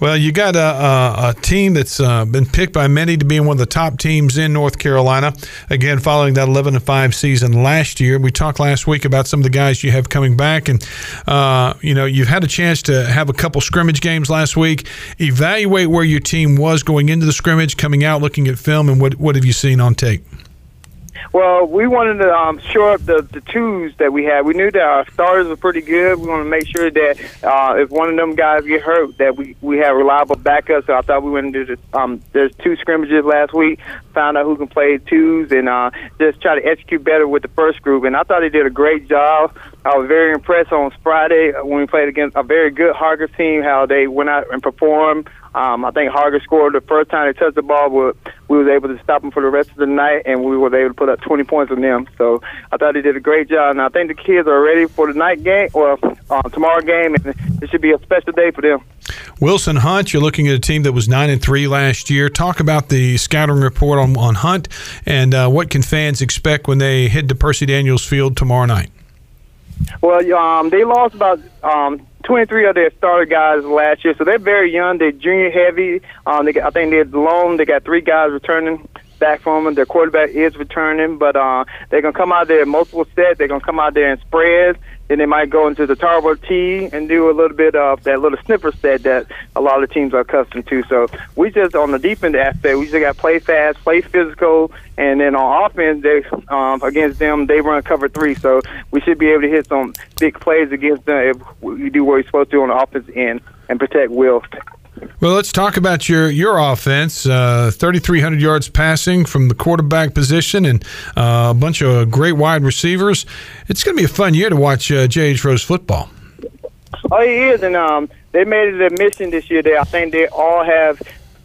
Well, you got a, a, a team that's uh, been picked by many to be one of the top teams in North Carolina. Again, following that 11 and 5 season last year, we talked last week about some of the guys you have coming back, and uh, you know you've had a chance to have a couple scrimmage games last week. Evaluate where your team was going into the scrimmage, coming out, looking at film, and what what have you seen on tape? Well, we wanted to um, shore up the, the twos that we had. We knew that our starters were pretty good. We want to make sure that uh, if one of them guys get hurt, that we we have reliable backup. So I thought we went into this. Um, there's two scrimmages last week. Found out who can play twos and uh, just try to execute better with the first group. And I thought they did a great job. I was very impressed on Friday when we played against a very good Hargis team. How they went out and performed. Um, I think Hargis scored the first time they touched the ball, but we was able to stop them for the rest of the night, and we were able to put up 20 points on them. So I thought they did a great job, and I think the kids are ready for the night game or uh, tomorrow game, and it should be a special day for them. Wilson Hunt, you're looking at a team that was nine and three last year. Talk about the scouting report on, on Hunt, and uh, what can fans expect when they head to Percy Daniels Field tomorrow night? Well, um, they lost about um, 23 of their starter guys last year, so they're very young. They're junior heavy. Um, they got, I think they're alone. They got three guys returning back from them. Their quarterback is returning, but uh, they're gonna come out there in multiple sets. They're gonna come out there in spreads. Then they might go into the Tarboro T and do a little bit of that little sniffer set that a lot of teams are accustomed to. So we just on the defense aspect, we just got play fast, play physical, and then on offense, they um, against them they run cover three. So we should be able to hit some big plays against them if we do what we're supposed to on the offense end and protect Will. Well, let's talk about your your offense. Uh, 3,300 yards passing from the quarterback position, and uh, a bunch of great wide receivers. It's going to be a fun year to watch uh, J.H. Rose football. Oh, he is, and um, they made it a mission this year. They, I think they all have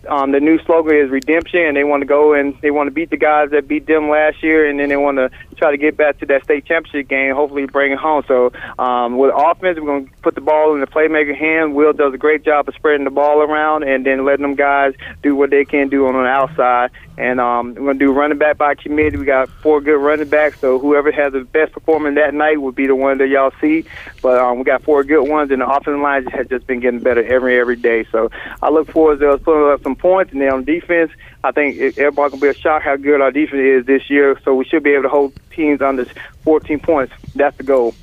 um, the new slogan is redemption, and they want to go and they want to beat the guys that beat them last year, and then they want to try to get back to that state championship game. Hopefully, bring it home. So um, with offense, we're going to put the ball in the playmaker hand. Will does a great job of spreading the ball around and then letting them guys do what they can do on the outside. And um, we're going to do running back by committee. We got four good running backs, so whoever has the best performance that night would be the one that y'all see. But um, we got four good ones, and the offensive line has just been getting better every every day. So I look forward to us putting up some points. And then on defense, I think everybody can be a shock how good our defense is this year. So we should be able to hold teams under 14 points. That's the goal.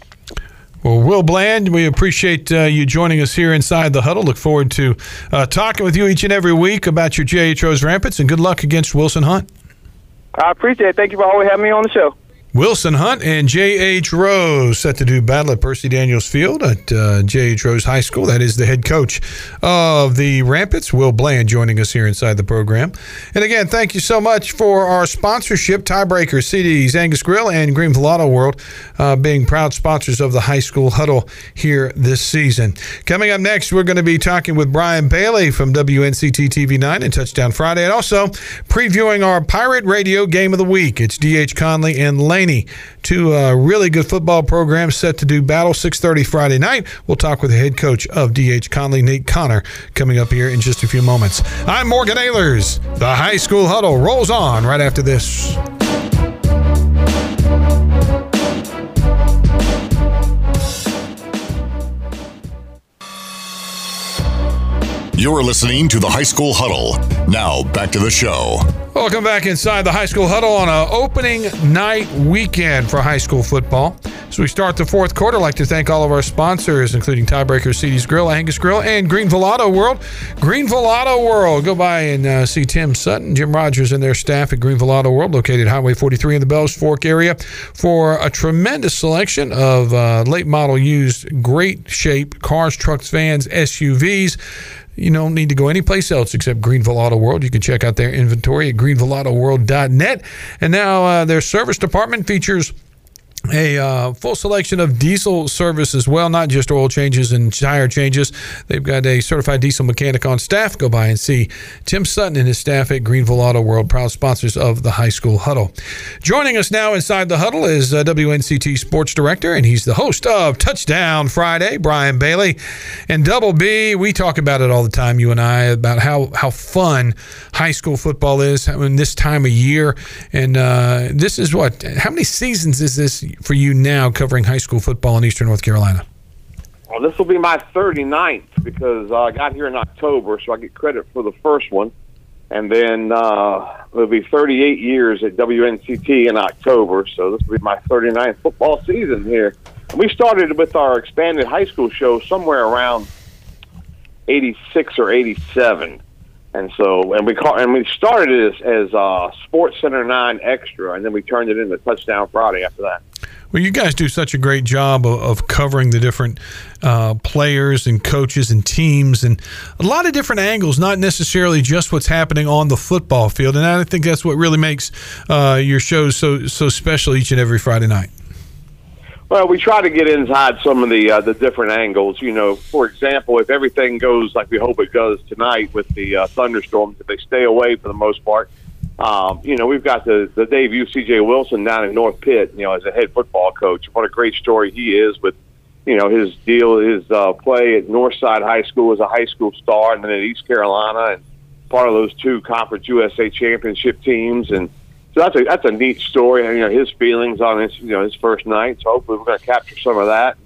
Well, Will Bland, we appreciate uh, you joining us here inside the huddle. Look forward to uh, talking with you each and every week about your JH Rose Rapids, and good luck against Wilson Hunt. I appreciate it. Thank you for always having me on the show. Wilson Hunt and J.H. Rose set to do battle at Percy Daniels Field at uh, J.H. Rose High School. That is the head coach of the Rapids, Will Bland, joining us here inside the program. And again, thank you so much for our sponsorship, Tiebreaker, CDs, Angus Grill, and Greenville Auto World, uh, being proud sponsors of the High School Huddle here this season. Coming up next, we're going to be talking with Brian Bailey from WNCT TV 9 and Touchdown Friday, and also previewing our Pirate Radio Game of the Week. It's D.H. Conley and Lane Dulaney. Two uh, really good football programs set to do battle 6:30 Friday night. We'll talk with the head coach of DH Conley, Nate Connor, coming up here in just a few moments. I'm Morgan Ayler's. The high school huddle rolls on right after this. You're listening to the High School Huddle. Now, back to the show. Welcome back inside the high school huddle on an opening night weekend for high school football. As we start the fourth quarter, I'd like to thank all of our sponsors, including Tiebreaker, CD's Grill, Angus Grill, and Greenville Auto World. Greenville Auto World. Go by and uh, see Tim Sutton, Jim Rogers, and their staff at Greenville Auto World, located Highway 43 in the Bells Fork area, for a tremendous selection of uh, late model used, great shape cars, trucks, vans, SUVs. You don't need to go anyplace else except Greenville Auto World. You can check out their inventory at greenvilleautoworld.net. And now uh, their service department features a uh, full selection of diesel service as well, not just oil changes and tire changes. They've got a certified diesel mechanic on staff. Go by and see Tim Sutton and his staff at Greenville Auto World, proud sponsors of the High School Huddle. Joining us now inside the huddle is uh, WNCT Sports Director, and he's the host of Touchdown Friday, Brian Bailey. And Double B, we talk about it all the time, you and I, about how, how fun high school football is in this time of year. And uh, this is what, how many seasons is this for you now covering high school football in Eastern North Carolina? Well, this will be my 39th because uh, I got here in October, so I get credit for the first one. And then uh, it'll be 38 years at WNCT in October, so this will be my 39th football season here. And we started with our expanded high school show somewhere around 86 or 87 and so and we call and we started it as, as uh, Sports Center Nine Extra, and then we turned it into Touchdown Friday after that. Well, you guys do such a great job of, of covering the different uh, players and coaches and teams and a lot of different angles, not necessarily just what's happening on the football field. And I think that's what really makes uh, your shows so so special each and every Friday night. Well, we try to get inside some of the uh, the different angles. You know, for example, if everything goes like we hope it does tonight with the uh, thunderstorms, if they stay away for the most part, um, you know, we've got the the debut C.J. Wilson down in North Pitt. You know, as a head football coach, what a great story he is with. You know his deal, his uh, play at Northside High School as a high school star, and then at East Carolina, and part of those two Conference USA championship teams, and so that's a that's a neat story. You know his feelings on his you know his first night. So hopefully we're going to capture some of that.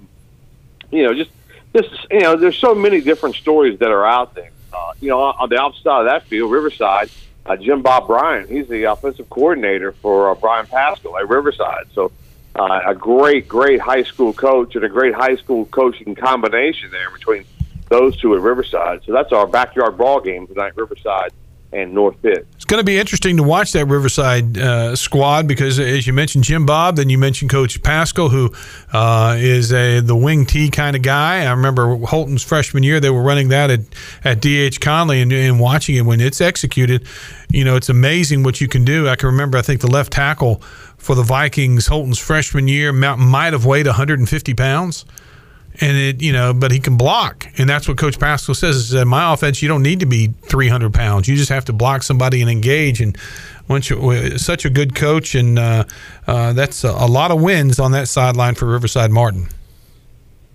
You know, just just you know, there's so many different stories that are out there. Uh, you know, on the opposite side of that field, Riverside, uh, Jim Bob Bryan. he's the offensive coordinator for uh, Brian Pascal at Riverside. So uh, a great, great high school coach and a great high school coaching combination there between those two at Riverside. So that's our backyard ball game tonight, Riverside and North Pitt. It's going to be interesting to watch that Riverside uh, squad because, as you mentioned, Jim Bob, then you mentioned Coach Pascal, who uh, is a the wing T kind of guy. I remember Holton's freshman year; they were running that at at DH Conley and, and watching it when it's executed. You know, it's amazing what you can do. I can remember, I think the left tackle for the Vikings, Holton's freshman year, might have weighed 150 pounds. And it you know but he can block. And that's what coach pascal says. Is that my offense you don't need to be 300 pounds. You just have to block somebody and engage. And once you such a good coach and uh, uh, that's a, a, lot of wins on that sideline for riverside martin.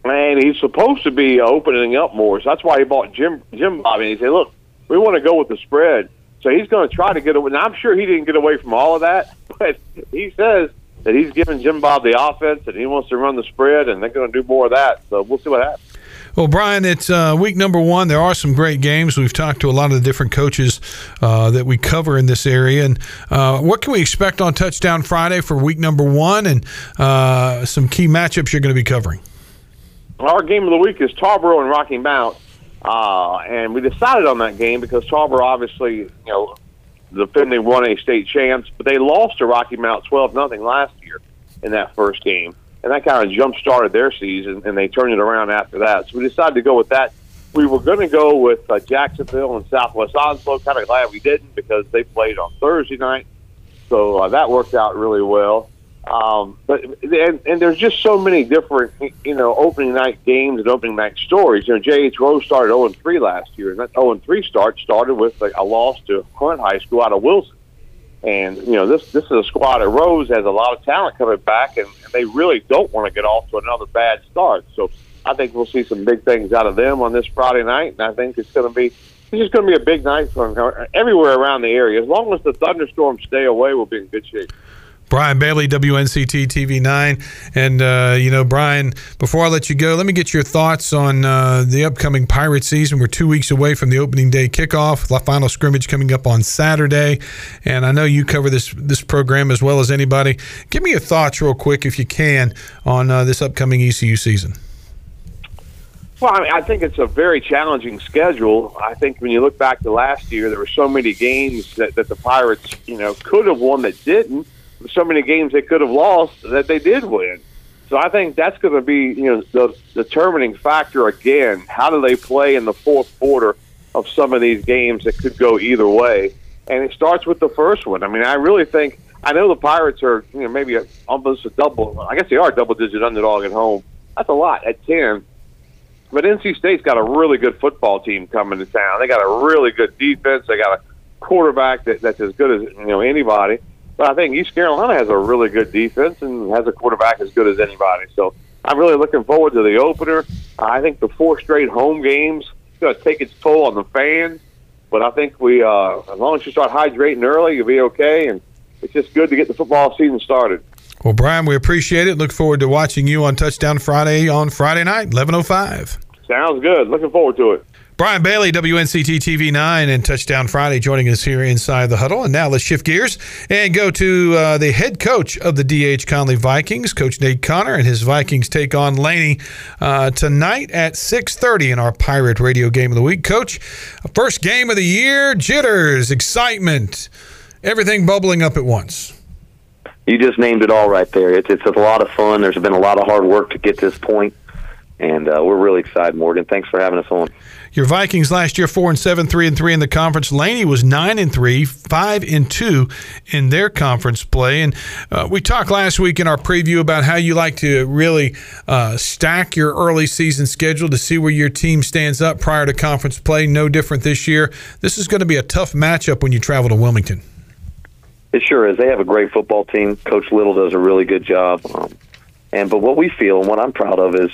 Man he's supposed to be opening up more. So that's why he bought jim jim bobby. He said look we want to go with the spread so he's going to try to get away now i'm sure he didn't get away from all of that but he says that he's giving Jim Bob the offense and he wants to run the spread, and they're going to do more of that. So we'll see what happens. Well, Brian, it's uh, week number one. There are some great games. We've talked to a lot of the different coaches uh, that we cover in this area. And uh, what can we expect on Touchdown Friday for week number one and uh, some key matchups you're going to be covering? Our game of the week is Tarboro and Rocky Mount. Uh, and we decided on that game because Tarboro obviously, you know, defending 1A state champs, but they lost to Rocky Mount 12 nothing last year in that first game. And that kind of jump started their season, and they turned it around after that. So we decided to go with that. We were going to go with uh, Jacksonville and Southwest Onslow. Kind of glad we didn't because they played on Thursday night. So uh, that worked out really well. Um, but and, and there's just so many different, you know, opening night games and opening night stories. You know, J.H. Rose started 0 3 last year, and that 0 3 start started with like a loss to Hunt High School out of Wilson. And you know, this this is a squad at Rose has a lot of talent coming back, and, and they really don't want to get off to another bad start. So I think we'll see some big things out of them on this Friday night, and I think it's going to be it's just going to be a big night for everywhere around the area. As long as the thunderstorms stay away, we'll be in good shape. Brian Bailey, WNCT TV 9. And, uh, you know, Brian, before I let you go, let me get your thoughts on uh, the upcoming Pirate season. We're two weeks away from the opening day kickoff, the final scrimmage coming up on Saturday. And I know you cover this, this program as well as anybody. Give me your thoughts, real quick, if you can, on uh, this upcoming ECU season. Well, I, mean, I think it's a very challenging schedule. I think when you look back to last year, there were so many games that, that the Pirates, you know, could have won that didn't so many games they could have lost that they did win. So I think that's going to be you know the determining factor again. How do they play in the fourth quarter of some of these games that could go either way? And it starts with the first one. I mean, I really think I know the Pirates are you know maybe a, almost a double. I guess they are a double digit underdog at home. That's a lot at ten. But NC State's got a really good football team coming to town. They got a really good defense. They got a quarterback that, that's as good as you know anybody. But I think East Carolina has a really good defense and has a quarterback as good as anybody. So I'm really looking forward to the opener. I think the four straight home games is going to take its toll on the fans. But I think we, uh, as long as you start hydrating early, you'll be okay. And it's just good to get the football season started. Well, Brian, we appreciate it. Look forward to watching you on Touchdown Friday on Friday night, 11.05. Sounds good. Looking forward to it. Brian Bailey, WNCT TV 9 and Touchdown Friday, joining us here inside the huddle. And now let's shift gears and go to uh, the head coach of the D.H. Conley Vikings, Coach Nate Connor, and his Vikings take on Laney uh, tonight at 6.30 in our Pirate Radio Game of the Week. Coach, first game of the year, jitters, excitement, everything bubbling up at once. You just named it all right there. It's, it's a lot of fun. There's been a lot of hard work to get this point, and uh, we're really excited, Morgan. Thanks for having us on. Your Vikings last year four and seven, three and three in the conference. Laney was nine and three, five and two in their conference play. And uh, we talked last week in our preview about how you like to really uh, stack your early season schedule to see where your team stands up prior to conference play. No different this year. This is going to be a tough matchup when you travel to Wilmington. It sure is. They have a great football team. Coach Little does a really good job. Um, and but what we feel and what I'm proud of is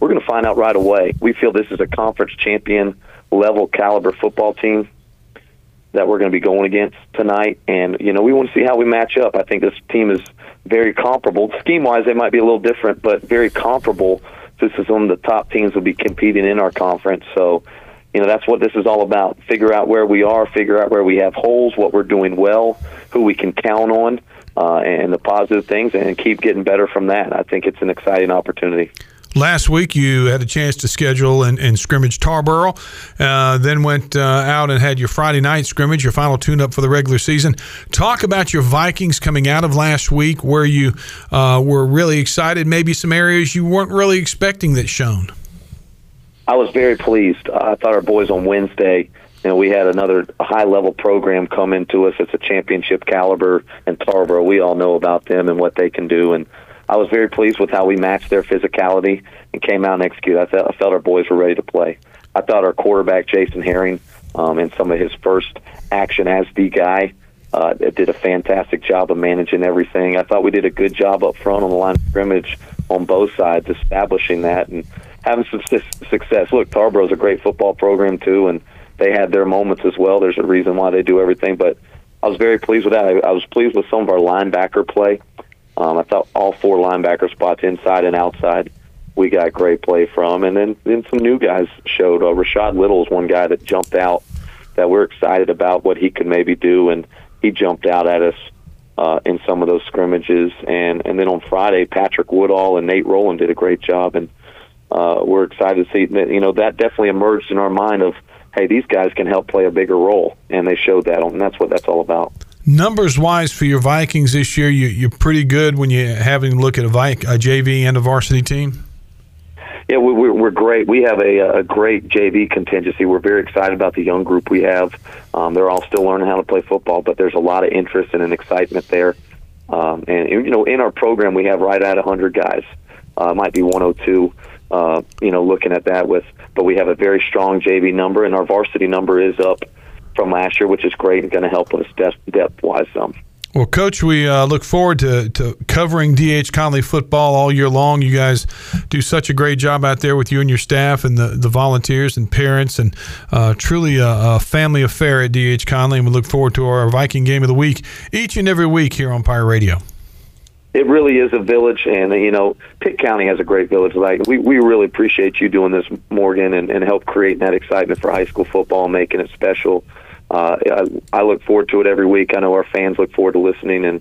we're going to find out right away. We feel this is a conference champion level caliber football team that we're going to be going against tonight. And, you know, we want to see how we match up. I think this team is very comparable. Scheme wise, they might be a little different, but very comparable. This is one of the top teams will be competing in our conference. So, you know, that's what this is all about. Figure out where we are, figure out where we have holes, what we're doing well, who we can count on, uh, and the positive things, and keep getting better from that. I think it's an exciting opportunity. Last week, you had a chance to schedule and, and scrimmage Tarboro, uh, then went uh, out and had your Friday night scrimmage, your final tune up for the regular season. Talk about your Vikings coming out of last week, where you uh, were really excited, maybe some areas you weren't really expecting that shown. I was very pleased. I thought our boys on Wednesday, you know, we had another high level program come into us. It's a championship caliber, and Tarboro, we all know about them and what they can do. And I was very pleased with how we matched their physicality and came out and executed. I felt, I felt our boys were ready to play. I thought our quarterback Jason Herring, um, in some of his first action as the guy, uh, did a fantastic job of managing everything. I thought we did a good job up front on the line of scrimmage on both sides, establishing that and having some success. Look, Tarboro's a great football program too, and they had their moments as well. There's a reason why they do everything, but I was very pleased with that. I, I was pleased with some of our linebacker play. Um, I thought all four linebacker spots, inside and outside, we got great play from. And then, then some new guys showed. Uh, Rashad Little is one guy that jumped out that we're excited about what he could maybe do, and he jumped out at us uh, in some of those scrimmages. And and then on Friday, Patrick Woodall and Nate Rowland did a great job, and uh, we're excited to see. You know, that definitely emerged in our mind of, hey, these guys can help play a bigger role, and they showed that, and that's what that's all about numbers wise for your Vikings this year, you, you're pretty good when you're having a look at a, Vic, a JV and a varsity team? Yeah, we, we're great. We have a, a great JV contingency. We're very excited about the young group we have. Um, they're all still learning how to play football, but there's a lot of interest and an excitement there. Um, and you know, in our program, we have right at 100 guys. Uh, might be 102. Uh, you know, looking at that with, but we have a very strong JV number, and our varsity number is up from last year, which is great and going to help us depth depth wise some. Well, Coach, we uh, look forward to, to covering DH Conley football all year long. You guys do such a great job out there with you and your staff and the, the volunteers and parents, and uh, truly a, a, family affair at DH Conley. And we look forward to our Viking game of the week each and every week here on Pirate Radio. It really is a village, and you know, Pitt County has a great village. Like we, we really appreciate you doing this, Morgan, and, and help creating that excitement for high school football, making it special uh, I, I look forward to it every week. I know our fans look forward to listening, and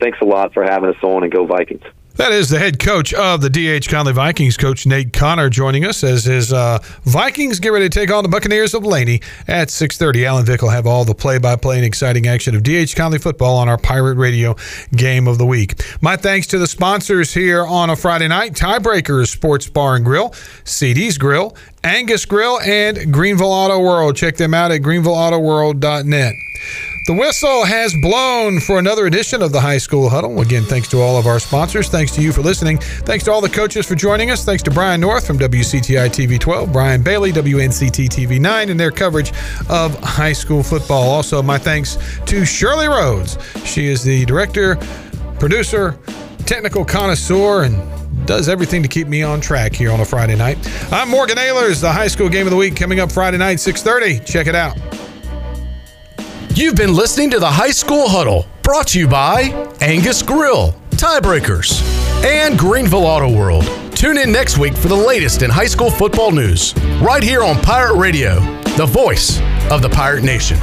thanks a lot for having us on. And go Vikings! That is the head coach of the DH Conley Vikings, Coach Nate Connor, joining us as his uh, Vikings get ready to take on the Buccaneers of Laney at 6:30. Alan Vick will have all the play-by-play and exciting action of DH Conley football on our Pirate Radio Game of the Week. My thanks to the sponsors here on a Friday night: Tiebreakers Sports Bar and Grill, CD's Grill, Angus Grill, and Greenville Auto World. Check them out at greenvilleautoworld.net. The whistle has blown for another edition of the High School Huddle. Again, thanks to all of our sponsors. Thanks to you for listening. Thanks to all the coaches for joining us. Thanks to Brian North from WCTI TV 12, Brian Bailey, WNCT TV 9, and their coverage of high school football. Also, my thanks to Shirley Rhodes. She is the director, producer, technical connoisseur, and does everything to keep me on track here on a Friday night. I'm Morgan Ahlers, the high school game of the week coming up Friday night, 6:30. Check it out. You've been listening to the High School Huddle, brought to you by Angus Grill, Tiebreakers, and Greenville Auto World. Tune in next week for the latest in high school football news, right here on Pirate Radio, the voice of the Pirate Nation.